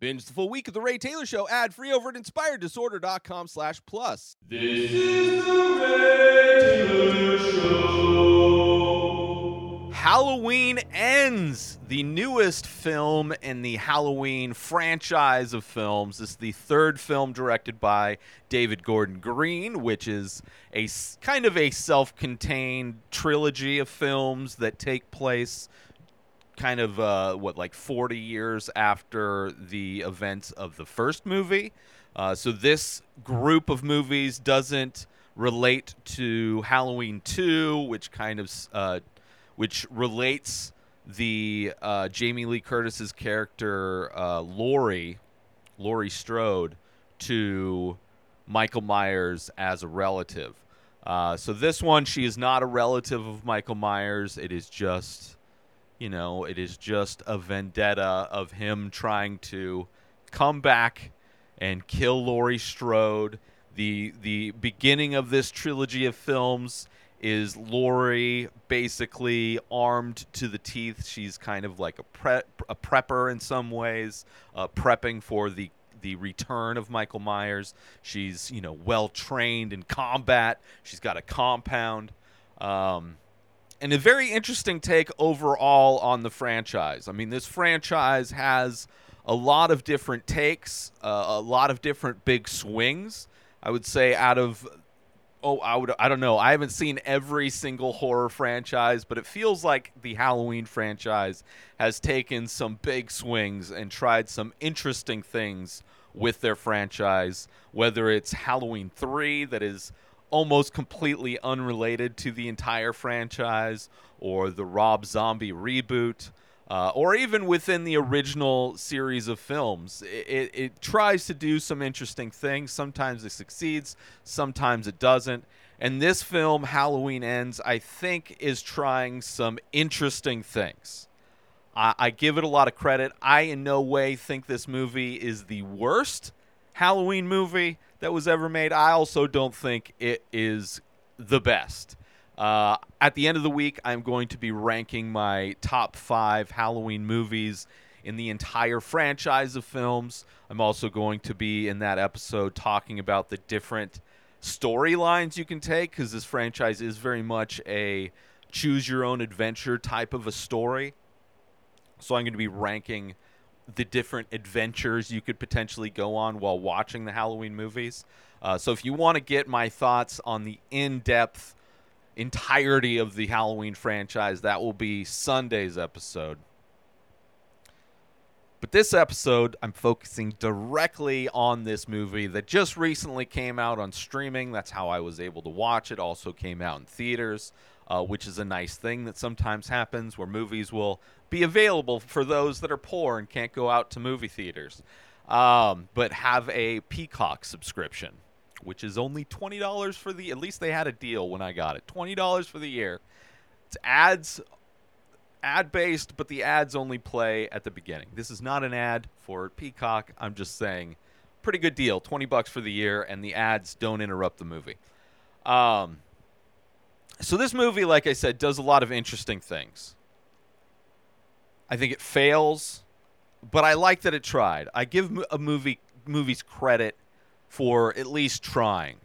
Binge the full week of The Ray Taylor Show ad free over at inspireddisorder.com slash plus. This is the Ray Taylor Show. Halloween Ends, the newest film in the Halloween franchise of films. This is the third film directed by David Gordon Green, which is a kind of a self contained trilogy of films that take place kind of uh, what like 40 years after the events of the first movie. Uh, so this group of movies doesn't relate to Halloween 2, which kind of uh, which relates the uh, Jamie Lee Curtis's character uh, Laurie, Laurie Strode, to Michael Myers as a relative. Uh, so this one, she is not a relative of Michael Myers. It is just you know, it is just a vendetta of him trying to come back and kill Laurie Strode. The the beginning of this trilogy of films is Laurie basically armed to the teeth. She's kind of like a prep a prepper in some ways, uh, prepping for the the return of Michael Myers. She's you know well trained in combat. She's got a compound. Um, and a very interesting take overall on the franchise. I mean, this franchise has a lot of different takes, uh, a lot of different big swings. I would say out of oh, I would I don't know. I haven't seen every single horror franchise, but it feels like the Halloween franchise has taken some big swings and tried some interesting things with their franchise, whether it's Halloween 3 that is almost completely unrelated to the entire franchise, or the Rob Zombie reboot, uh, or even within the original series of films. It, it, it tries to do some interesting things. Sometimes it succeeds, sometimes it doesn't. And this film, Halloween Ends, I think is trying some interesting things. I, I give it a lot of credit. I, in no way, think this movie is the worst Halloween movie that was ever made. I also don't think it is the best. Uh, at the end of the week, I'm going to be ranking my top five Halloween movies in the entire franchise of films. I'm also going to be in that episode talking about the different storylines you can take because this franchise is very much a choose your own adventure type of a story. So I'm going to be ranking the different adventures you could potentially go on while watching the Halloween movies. Uh, so if you want to get my thoughts on the in-depth entirety of the Halloween franchise, that will be Sunday's episode. But this episode, I'm focusing directly on this movie that just recently came out on streaming. That's how I was able to watch it. Also came out in theaters, uh, which is a nice thing that sometimes happens where movies will be available for those that are poor and can't go out to movie theaters, um, but have a Peacock subscription, which is only twenty dollars for the. At least they had a deal when I got it. Twenty dollars for the year. It's ads ad based, but the ads only play at the beginning. This is not an ad for Peacock. I'm just saying, pretty good deal. 20 bucks for the year, and the ads don't interrupt the movie. Um, so this movie, like I said, does a lot of interesting things. I think it fails, but I like that it tried. I give a movie movies credit for at least trying.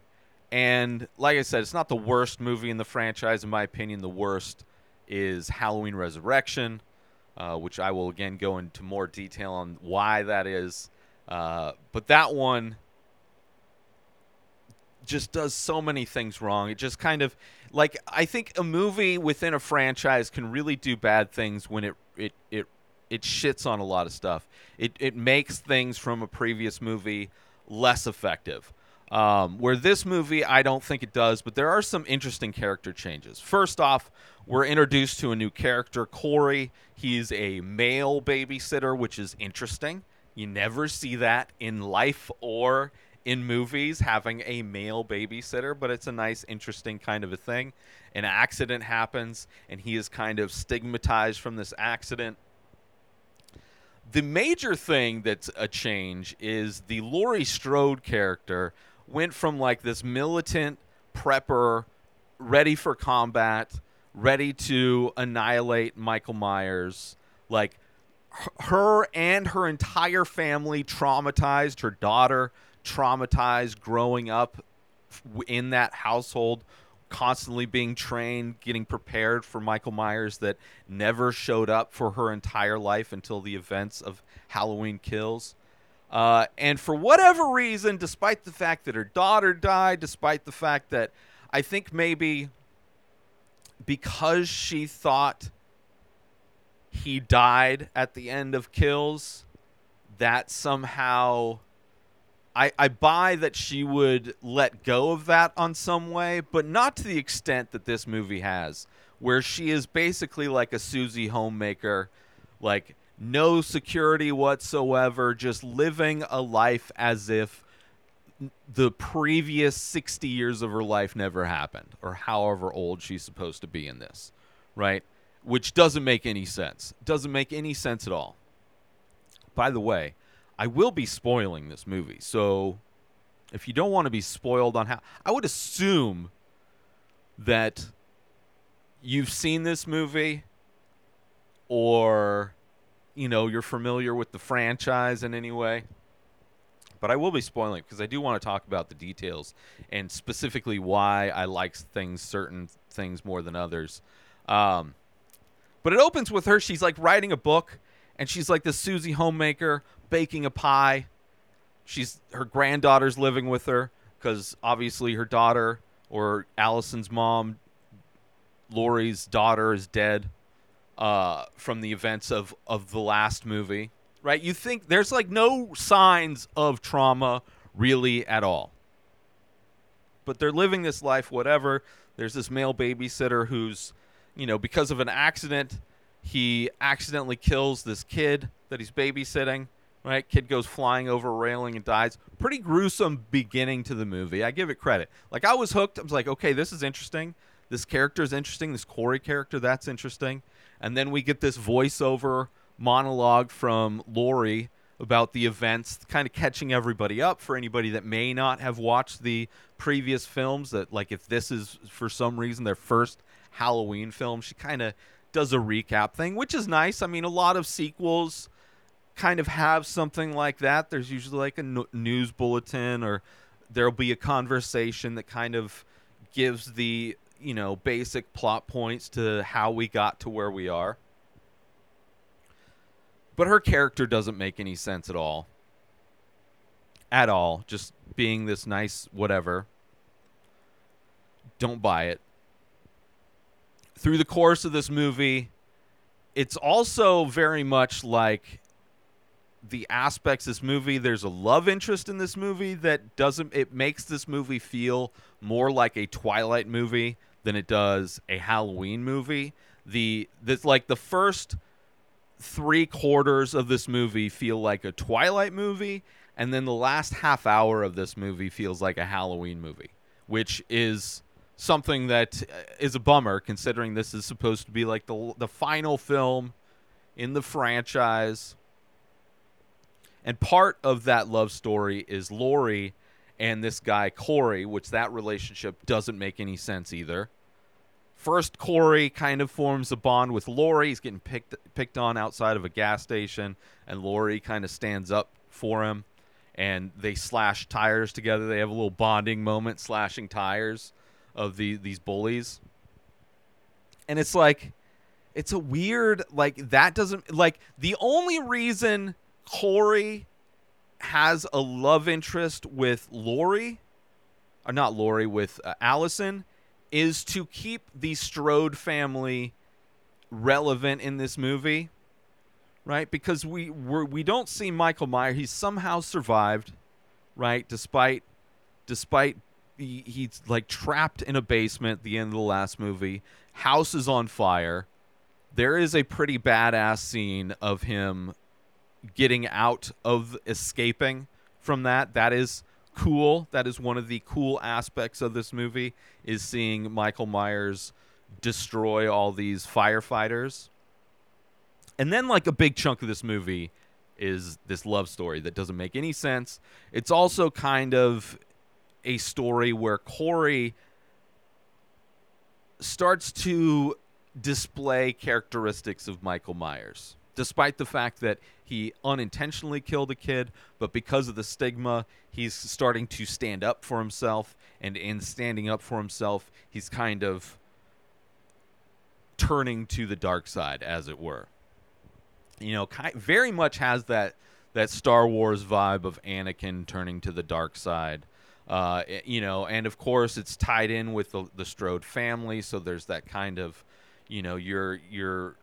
And like I said, it's not the worst movie in the franchise, in my opinion. The worst is Halloween Resurrection, uh, which I will again go into more detail on why that is. Uh, but that one just does so many things wrong. It just kind of like I think a movie within a franchise can really do bad things when it it it it shits on a lot of stuff. It it makes things from a previous movie less effective. Um, where this movie, I don't think it does, but there are some interesting character changes. First off, we're introduced to a new character, Corey. He's a male babysitter, which is interesting. You never see that in life or in movies, having a male babysitter, but it's a nice, interesting kind of a thing. An accident happens, and he is kind of stigmatized from this accident the major thing that's a change is the Laurie Strode character went from like this militant prepper, ready for combat, ready to annihilate Michael Myers. Like her and her entire family traumatized, her daughter traumatized growing up in that household, constantly being trained, getting prepared for Michael Myers that never showed up for her entire life until the events of Halloween Kills. Uh, and for whatever reason, despite the fact that her daughter died, despite the fact that I think maybe because she thought he died at the end of Kills, that somehow I, I buy that she would let go of that on some way, but not to the extent that this movie has, where she is basically like a Susie homemaker, like no security whatsoever, just living a life as if the previous 60 years of her life never happened, or however old she's supposed to be in this, right? Which doesn't make any sense. Doesn't make any sense at all. By the way, I will be spoiling this movie. So if you don't want to be spoiled on how I would assume that you've seen this movie or you know, you're familiar with the franchise in any way. But I will be spoiling because I do want to talk about the details and specifically why I like things certain things more than others. Um, but it opens with her. She's like writing a book, and she's like the Susie homemaker baking a pie. She's her granddaughter's living with her because obviously her daughter or Allison's mom, Laurie's daughter, is dead uh, from the events of of the last movie. Right? You think there's like no signs of trauma really at all. But they're living this life, whatever. There's this male babysitter who's, you know, because of an accident, he accidentally kills this kid that he's babysitting. Right? Kid goes flying over railing and dies. Pretty gruesome beginning to the movie. I give it credit. Like I was hooked. I was like, okay, this is interesting. This character is interesting. This Corey character, that's interesting. And then we get this voiceover monologue from Laurie about the events, kind of catching everybody up for anybody that may not have watched the previous films. That like if this is for some reason their first Halloween film, she kind of does a recap thing, which is nice. I mean, a lot of sequels kind of have something like that. There's usually like a news bulletin or there'll be a conversation that kind of gives the, you know, basic plot points to how we got to where we are. But her character doesn't make any sense at all. At all. Just being this nice whatever. Don't buy it. Through the course of this movie, it's also very much like the aspects of this movie. There's a love interest in this movie that doesn't it makes this movie feel more like a twilight movie than it does a halloween movie. The this like the first three quarters of this movie feel like a twilight movie and then the last half hour of this movie feels like a halloween movie which is something that uh, a bummer considering this is supposed to be like the the final film in the franchise and part of that love story is Laurie and this guy Corey, which that relationship doesn't make any sense either. First, Corey kind of forms a bond with Laurie. He's getting picked picked on outside of a gas station, and Laurie kind of stands up for him, and they slash tires together. They have a little bonding moment, slashing tires of the these bullies, and it's like, it's a weird like that doesn't like the only reason Corey has a love interest with Laurie, or not Laurie, with uh, Allison, is to keep the Strode family relevant in this movie, right? Because we we're, we don't see Michael Meyer. He's somehow survived, right? Despite despite he, he's like trapped in a basement at the end of the last movie. House is on fire. There is a pretty badass scene of him getting out of escaping from that. That is cool. That is one of the cool aspects of this movie is seeing Michael Myers destroy all these firefighters. And then like a big chunk of this movie is this love story that doesn't make any sense. It's also kind of a story where Corey starts to display characteristics of Michael Myers despite the fact that he unintentionally killed a kid, but because of the stigma, he's starting to stand up for himself, and in standing up for himself, he's kind of turning to the dark side, as it were. You know, very much has that that Star Wars vibe of Anakin turning to the dark side. Uh, you know, and of course it's tied in with the, the Strode family, so there's that kind of, you know, your your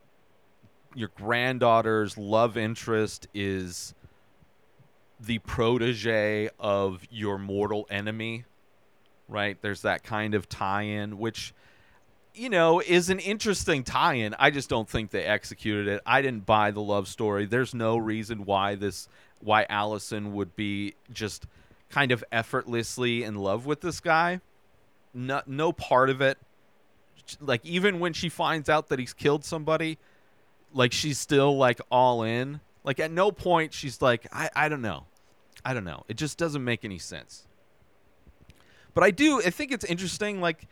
your granddaughter's love interest is the protege of your mortal enemy, right? There's that kind of tie-in, which you know, is an interesting tie-in. I just don't think they executed it. I didn't buy the love story. There's no reason why this why Allison would be just kind of effortlessly in love with this guy. No, no part of it. Like even when she finds out that he's killed somebody, like she's still like all in. Like at no point she's like, I, I don't know. I don't know. It just doesn't make any sense. But I do I think it's interesting, like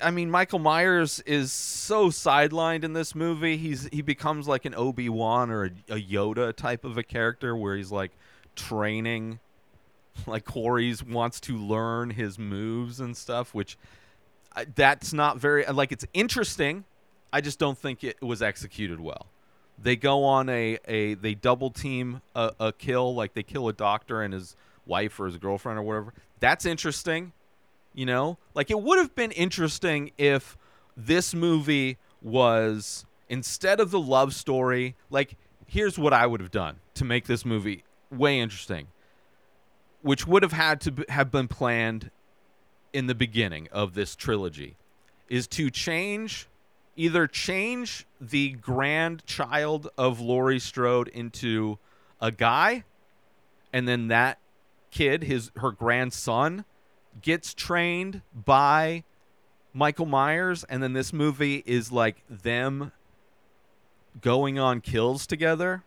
I mean, Michael Myers is so sidelined in this movie. He's he becomes like an Obi Wan or a, a Yoda type of a character, where he's like training, like Corey's wants to learn his moves and stuff. Which I, that's not very uh, like it's interesting. I just don't think it was executed well. They go on a a they double team a, a kill, like they kill a doctor and his wife or his girlfriend or whatever. That's interesting. You know, like it would have been interesting if this movie was instead of the love story. Like, here's what I would have done to make this movie way interesting, which would have had to be, have been planned in the beginning of this trilogy, is to change either change the grandchild of Laurie Strode into a guy, and then that kid, his her grandson, gets trained by Michael Myers, and then this movie is like them going on kills together.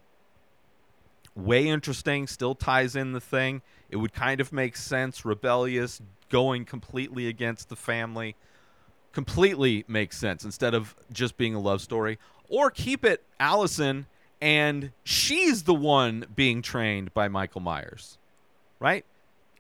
Way interesting, still ties in the thing. It would kind of make sense, rebellious, going completely against the family. Completely makes sense instead of just being a love story. Or keep it Allison and she's the one being trained by Michael Myers. Right?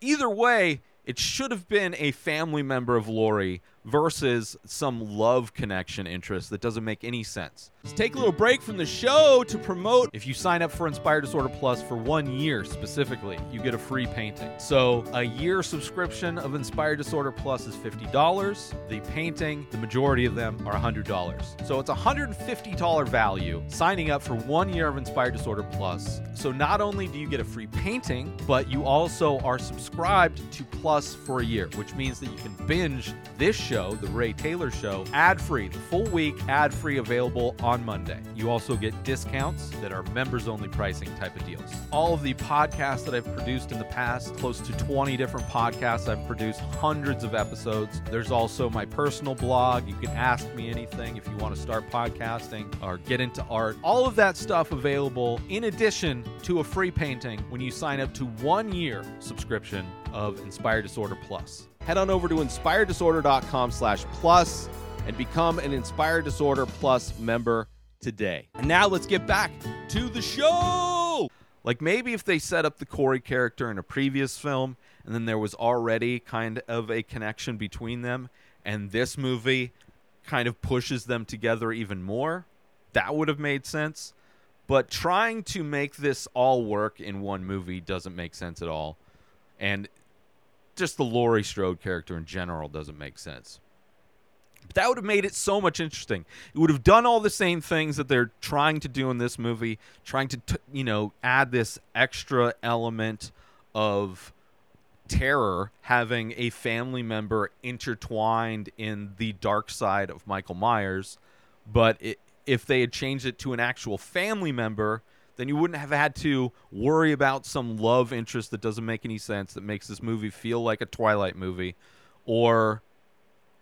Either way, it should have been a family member of Laurie versus some love connection interest that doesn't make any sense. Let's take a little break from the show to promote. If you sign up for Inspired Disorder Plus for one year specifically, you get a free painting. So a year subscription of Inspired Disorder Plus is $50. The painting, the majority of them are $100. So it's a $150 value signing up for one year of Inspired Disorder Plus. So not only do you get a free painting, but you also are subscribed to Plus for a year, which means that you can binge this show, The Ray Taylor Show, ad free, the full week, ad free, available on Monday. You also get discounts that are members only pricing type of deals. All of the podcasts that I've produced in the past, close to 20 different podcasts, I've produced hundreds of episodes. There's also my personal blog. You can ask me anything if you want to start podcasting or get into art. All of that stuff available in addition to a free painting when you sign up to one year subscription of Inspired Disorder Plus. Head on over to inspireddisorder.com slash plus and become an Inspired Disorder Plus member today. And now let's get back to the show. Like maybe if they set up the Corey character in a previous film and then there was already kind of a connection between them and this movie kind of pushes them together even more, that would have made sense. But trying to make this all work in one movie doesn't make sense at all. And just the Laurie Strode character in general doesn't make sense. But that would have made it so much interesting. It would have done all the same things that they're trying to do in this movie, trying to, t- you know, add this extra element of terror having a family member intertwined in the dark side of Michael Myers. But it, if they had changed it to an actual family member, then you wouldn't have had to worry about some love interest that doesn't make any sense that makes this movie feel like a Twilight movie or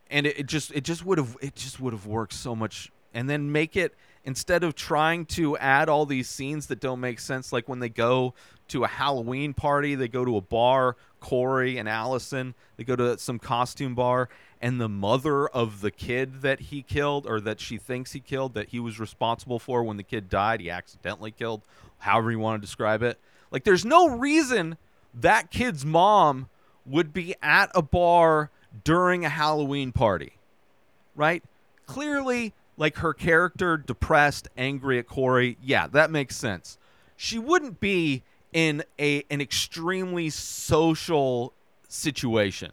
and it, it just it just would have it just would have worked so much and then make it instead of trying to add all these scenes that don't make sense like when they go to a halloween party they go to a bar corey and allison they go to some costume bar and the mother of the kid that he killed or that she thinks he killed that he was responsible for when the kid died he accidentally killed however you want to describe it. Like there's no reason that kid's mom would be at a bar during a halloween party right? Clearly like her character depressed angry at corey yeah that makes sense. She wouldn't be in a an extremely social situation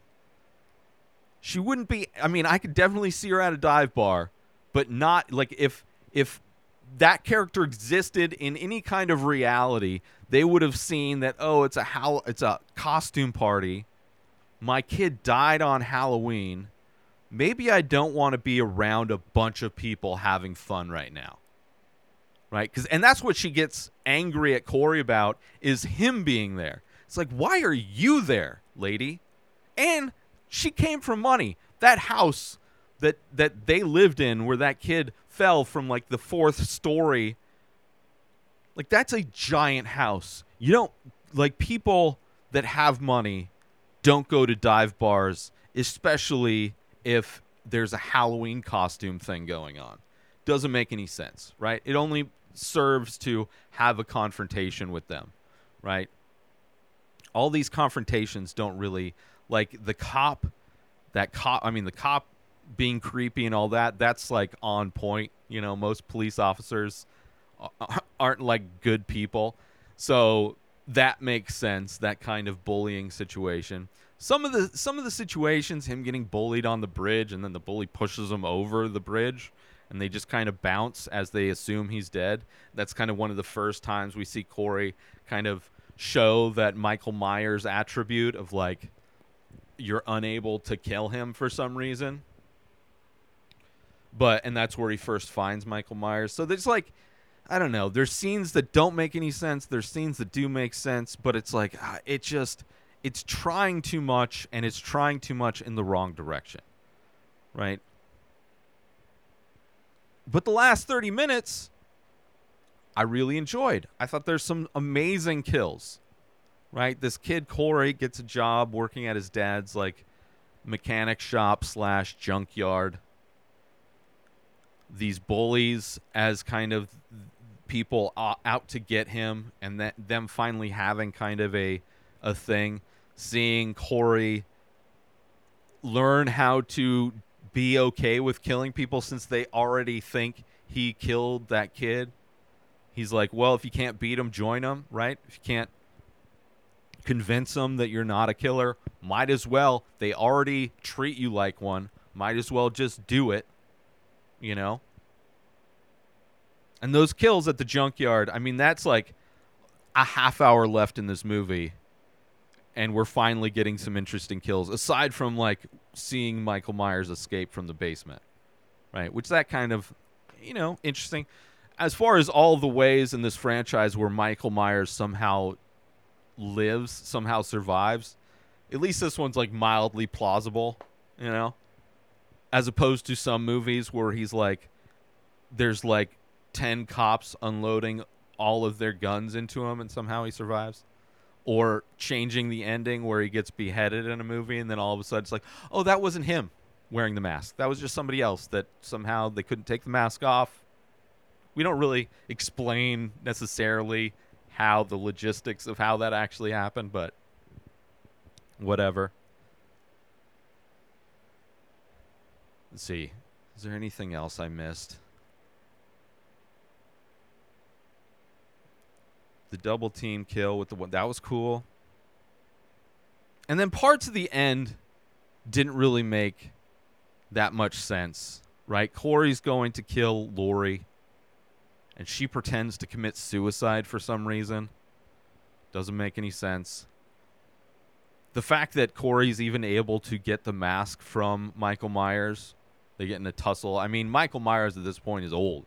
she wouldn't be i mean i could definitely see her at a dive bar but not like if if that character existed in any kind of reality they would have seen that oh it's a how it's a costume party. My kid died on halloween. Maybe i don't want to be around a bunch of people having fun right now. Right? Because and that's what she gets angry at corey about is him being there. It's like why are you there lady? And she came from money. That house that that they lived in where that kid fell from like the fourth story like that's a giant house. You don't like people that have money don't go to dive bars, especially if there's a Halloween costume thing going on. Doesn't make any sense, right? It only serves to have a confrontation with them, right? All these confrontations don't really like the cop that cop i mean the cop being creepy and all that that's like on point you know? Most police officers aren't like good people. So that makes sense that kind of bullying situation. Some of the some of the situations him getting bullied on the bridge and then the bully pushes him over the bridge and they just kind of bounce as they assume he's dead. That's kind of one of the first times we see corey kind of show that michael myers attribute of like you're unable to kill him for some reason. But and that's where he first finds Michael Myers. So there's like I don't know, there's scenes that don't make any sense, there's scenes that do make sense, but it's like ah, it just it's trying too much and it's trying too much in the wrong direction. Right? But the last 30 minutes I really enjoyed. I thought there's some amazing kills right? This kid Corey gets a job working at his dad's like mechanic shop slash junkyard. These bullies as kind of people out to get him, and that them finally having kind of a a thing, seeing Corey learn how to be okay with killing people since they already think he killed that kid. He's like, well, if you can't beat him, join him, right? If you can't convince them that you're not a killer. Might as well. They already treat you like one. Might as well just do it. You know? And those kills at the junkyard, I mean, that's like a half hour left in this movie. And we're finally getting some interesting kills, aside from like seeing Michael Myers escape from the basement. Right? Which that kind of, you know, interesting. As far as all the ways in this franchise where Michael Myers somehow lives, somehow survives. At least this one's like mildly plausible, you know? As opposed to some movies where he's like, there's like 10 cops unloading all of their guns into him and somehow he survives. Or changing the ending where he gets beheaded in a movie and then all of a sudden it's like, oh, that wasn't him wearing the mask. That was just somebody else that somehow they couldn't take the mask off. We don't really explain necessarily how the logistics of how that actually happened, but whatever. Let's see. Is there anything else I missed? The double team kill with the one that was cool. And then parts of the end didn't really make that much sense, right? Corey's going to kill Laurie and she pretends to commit suicide for some reason. Doesn't make any sense. The fact that Corey's even able to get the mask from Michael Myers, they get in a tussle. I mean, Michael Myers at this point is old,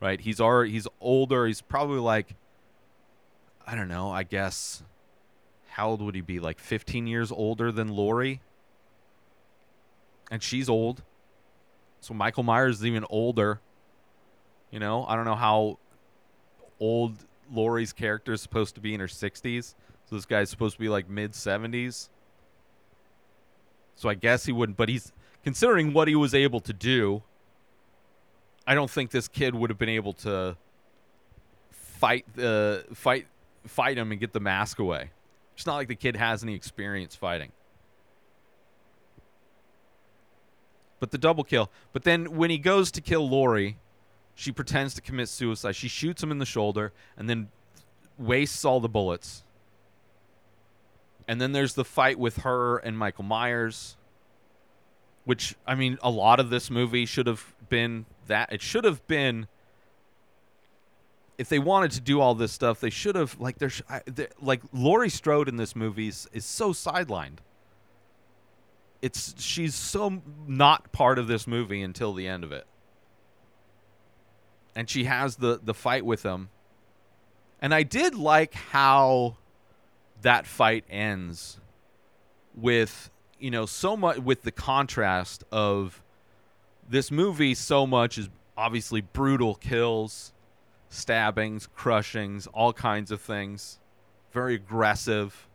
right? He's already he's older. He's probably like, I don't know. I guess how old would he be? Like 15 years older than Laurie, and she's old. So Michael Myers is even older. You know, I don't know how old Laurie's character is supposed to be in her 60s. So this guy's supposed to be like mid 70s. So I guess he wouldn't, but he's considering what he was able to do, I don't think this kid would have been able to fight the fight fight him and get the mask away. It's not like the kid has any experience fighting. But the double kill. But then when he goes to kill Laurie, she pretends to commit suicide. She shoots him in the shoulder and then wastes all the bullets. And then there's the fight with her and Michael Myers, which I mean, a lot of this movie should have been that. It should have been. If they wanted to do all this stuff, they should have like there's like Laurie Strode in this movie is, is so sidelined. It's she's so not part of this movie until the end of it, and she has the the fight with him, and I did like how that fight ends with you know so much with the contrast of this movie so much is obviously brutal kills stabbings crushings all kinds of things very aggressive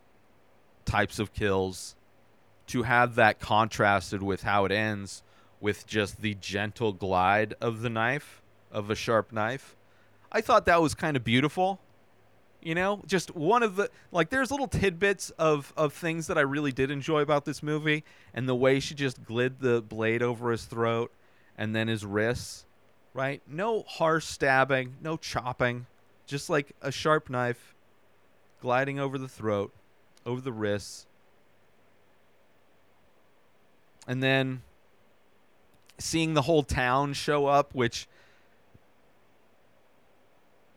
types of kills. To have that contrasted with how it ends with just the gentle glide of the knife of a sharp knife. I thought that was kind of beautiful you know? Just one of the like there's little tidbits of of things that i really did enjoy about this movie and the way she just glid the blade over his throat and then his wrists right? No harsh stabbing no chopping just like a sharp knife gliding over the throat over the wrists. And then seeing the whole town show up which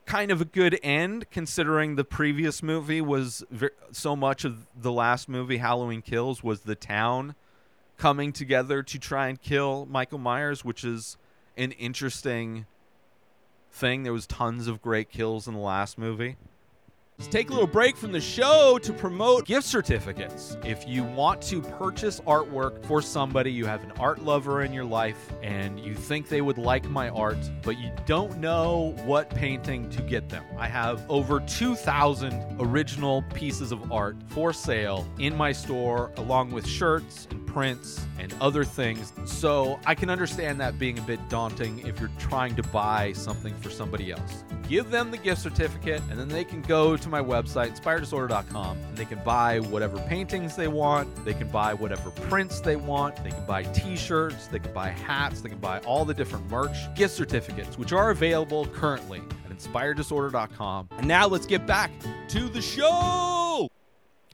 kind of a good end considering the previous movie was ver- so much of the last movie Halloween Kills was the town coming together to try and kill Michael Myers which is an interesting thing. There was tons of great kills in the last movie Let's take a little break from the show to promote gift certificates. If you want to purchase artwork for somebody, you have an art lover in your life, and you think they would like my art, but you don't know what painting to get them. I have over 2,000 original pieces of art for sale in my store, along with shirts and prints and other things. So I can understand that being a bit daunting if you're trying to buy something for somebody else. Give them the gift certificate, and then they can go to my website, inspireddisorder.com, and they can buy whatever paintings they want. They can buy whatever prints they want. They can buy t shirts. They can buy hats. They can buy all the different merch, gift certificates, which are available currently at inspireddisorder.com. And now let's get back to the show.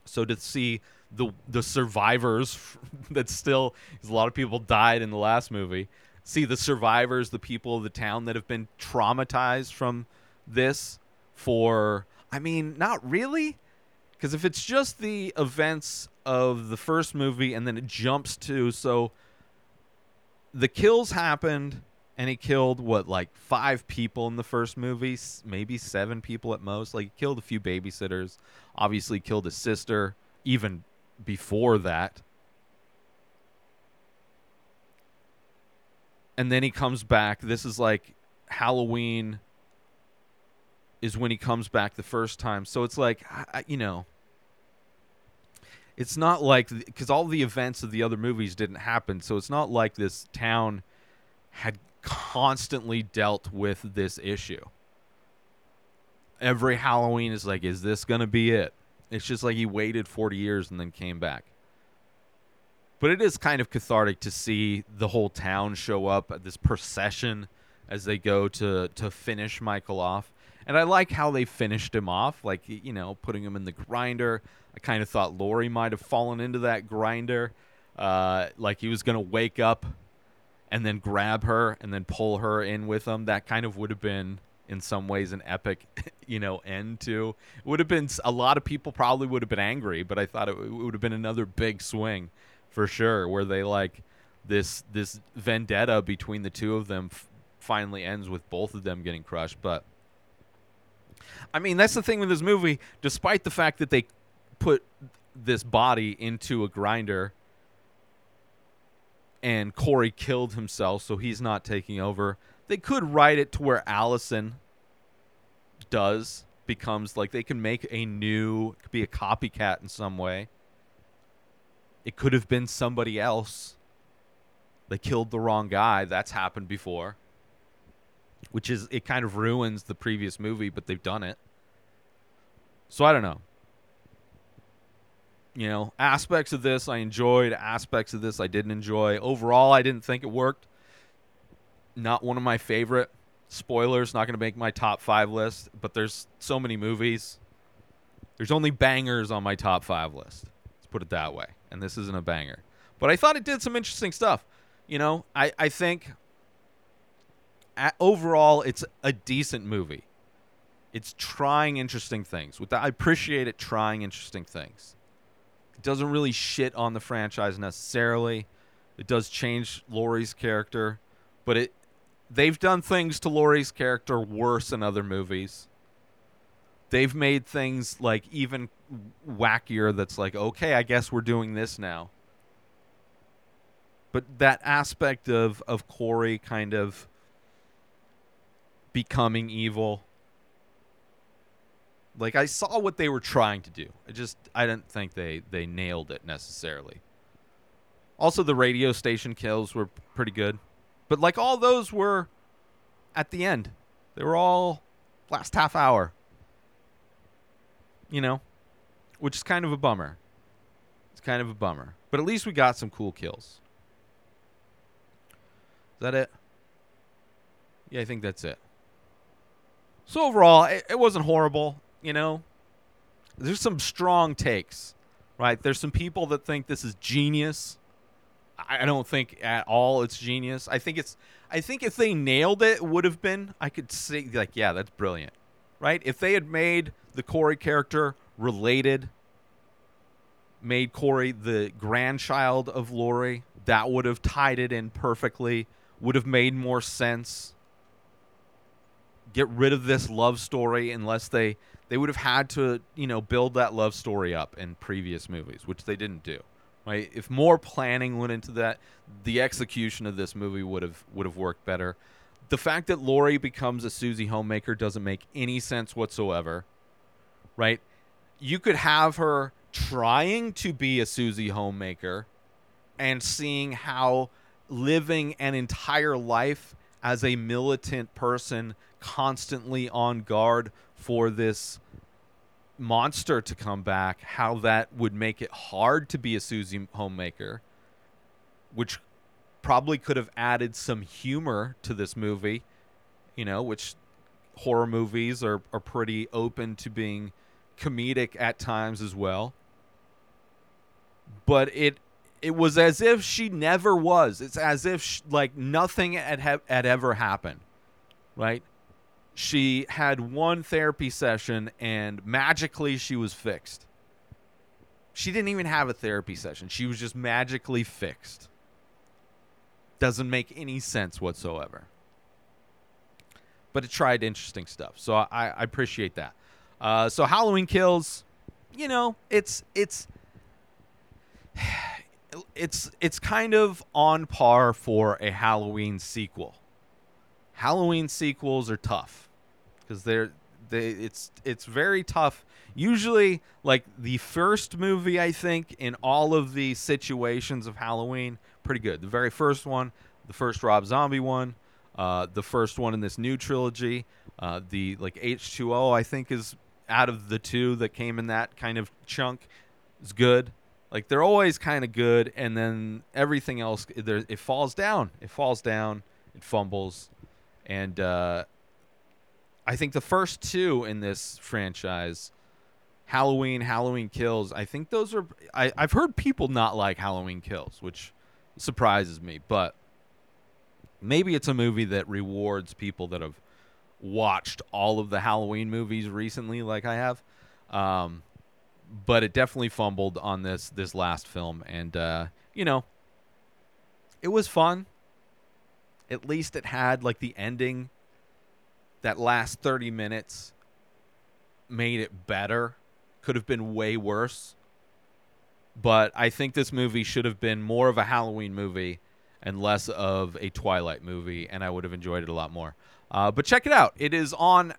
So to see the the survivors that still, a lot of people died in the last movie. See the survivors, the people of the town that have been traumatized from this for I mean, not really. Because if it's just the events of the first movie and then it jumps to so the kills happened and he killed what like five people in the first movie, maybe seven people at most. Like he killed a few babysitters, obviously killed his sister even before that. And then he comes back. This is like Halloween is when he comes back the first time. So it's like, I, you know, it's not like because all the events of the other movies didn't happen. So it's not like this town had constantly dealt with this issue. Every Halloween is like, is this going to be it? It's just like he waited 40 years and then came back. But it is kind of cathartic to see the whole town show up at this procession as they go to to finish Michael off. And I like how they finished him off, like you know, putting him in the grinder. I kind of thought Laurie might have fallen into that grinder, uh, like he was gonna wake up and then grab her and then pull her in with him. That kind of would have been, in some ways, an epic, you know, end to. It would have been a lot of people probably would have been angry, but I thought it, would have been another big swing, for sure, where they like this this vendetta between the two of them f- finally ends with both of them getting crushed. But I mean, that's the thing with this movie. Despite the fact that they put this body into a grinder and Corey killed himself, so he's not taking over. They could write it to where Allison does becomes like they can make a new could be a copycat in some way. It could have been somebody else. they killed the wrong guy. That's happened before. Which is it kind of ruins the previous movie, but they've done it. So I don't know. You know, aspects of this I enjoyed, aspects of this I didn't enjoy. Overall, I didn't think it worked. Not one of my favorite. Spoilers, not going to make my top five list, but there's so many movies. There's only bangers on my top five list. Let's put it that way. And this isn't a banger. But I thought it did some interesting stuff. You know, I, I think overall it's a decent movie. It's trying interesting things. With that, I appreciate it trying interesting things. It doesn't really shit on the franchise necessarily. It does change Laurie's character, but it they've done things to Laurie's character worse in other movies. They've made things like even wackier that's like, okay, I guess we're doing this now. But that aspect of of Corey kind of becoming evil like I saw what they were trying to do. I just I didn't think they they nailed it necessarily. Also the radio station kills were pretty good. But like all those were at the end. They were all last half hour. You know, which is kind of a bummer. It's kind of a bummer. But at least we got some cool kills. Is that it? Yeah, I think that's it. So overall, it, it wasn't horrible you know, there's some strong takes, right? There's some people that think this is genius. I don't think at all it's genius. I think it's I think if they nailed it, it would have been I could say like, yeah, that's brilliant. Right? If they had made the Corey character related, made Corey the grandchild of Laurie, that would have tied it in perfectly, would have made more sense. Get rid of this love story unless they they would have had to, you know, build that love story up in previous movies, which they didn't do. Right? If more planning went into that, the execution of this movie would have would have worked better. The fact that Laurie becomes a Susie homemaker doesn't make any sense whatsoever. Right? You could have her trying to be a Susie homemaker and seeing how living an entire life as a militant person constantly on guard for this monster to come back, how that would make it hard to be a Susie homemaker, which probably could have added some humor to this movie, you know, which horror movies are, are pretty open to being comedic at times as well. But it it was as if she never was. It's as if she, like nothing had, had ever happened, right? She had one therapy session and magically she was fixed. She didn't even have a therapy session. She was just magically fixed. Doesn't make any sense whatsoever. But it tried interesting stuff. So I, I appreciate that. Uh, so Halloween Kills, you know, it's it's it's it's kind of on par for a Halloween sequel. Halloween sequels are tough because they're they it's it's very tough. Usually, like the first movie, I think in all of the situations of Halloween, pretty good. The very first one, the first Rob Zombie one, uh, the first one in this new trilogy, uh, the like H two O, I think is out of the two that came in that kind of chunk is good. Like they're always kind of good, and then everything else there it falls down. It falls down. It fumbles, and uh, I think the first two in this franchise, Halloween, Halloween Kills, I think those are. I, I've heard people not like Halloween Kills, which surprises me, but maybe it's a movie that rewards people that have watched all of the Halloween movies recently, like I have. Um, but it definitely fumbled on this this last film, and uh, you know, it was fun. At least it had like the ending that last 30 minutes made it better. Could have been way worse. But I think this movie should have been more of a Halloween movie and less of a Twilight movie, and I would have enjoyed it a lot more. Uh, but check it out. It is on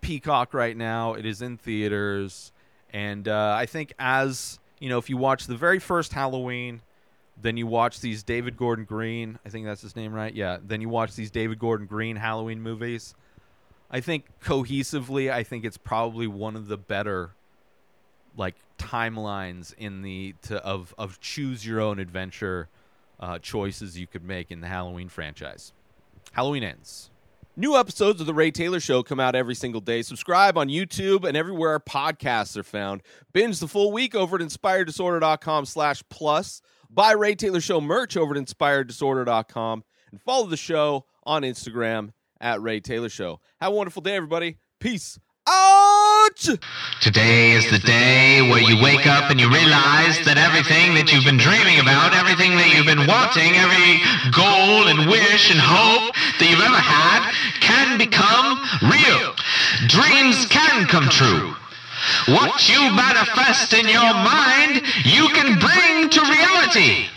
Peacock right now, it is in theaters. And uh, I think, as you know, if you watch the very first Halloween, Then you watch these David Gordon Green. I think that's his name, right? Yeah. Then you watch these David Gordon Green Halloween movies. I think cohesively, I think it's probably one of the better like timelines in the to of of choose your own adventure uh, choices you could make in the Halloween franchise. Halloween ends. New episodes of The Ray Taylor Show come out every single day. Subscribe on YouTube and everywhere our podcasts are found. Binge the full week over at inspireddisorder.com slash plus. Buy Ray Taylor Show merch over at inspireddisorder.com. And follow the show on Instagram at Ray Taylor Show. Have a wonderful day, everybody. Peace out! Today is the day where you wake up and you realize that everything that you've been dreaming about, everything that you've been wanting, every goal and wish and hope that you've ever had can become real. Dreams can come true. What you manifest in your mind, you can bring to reality.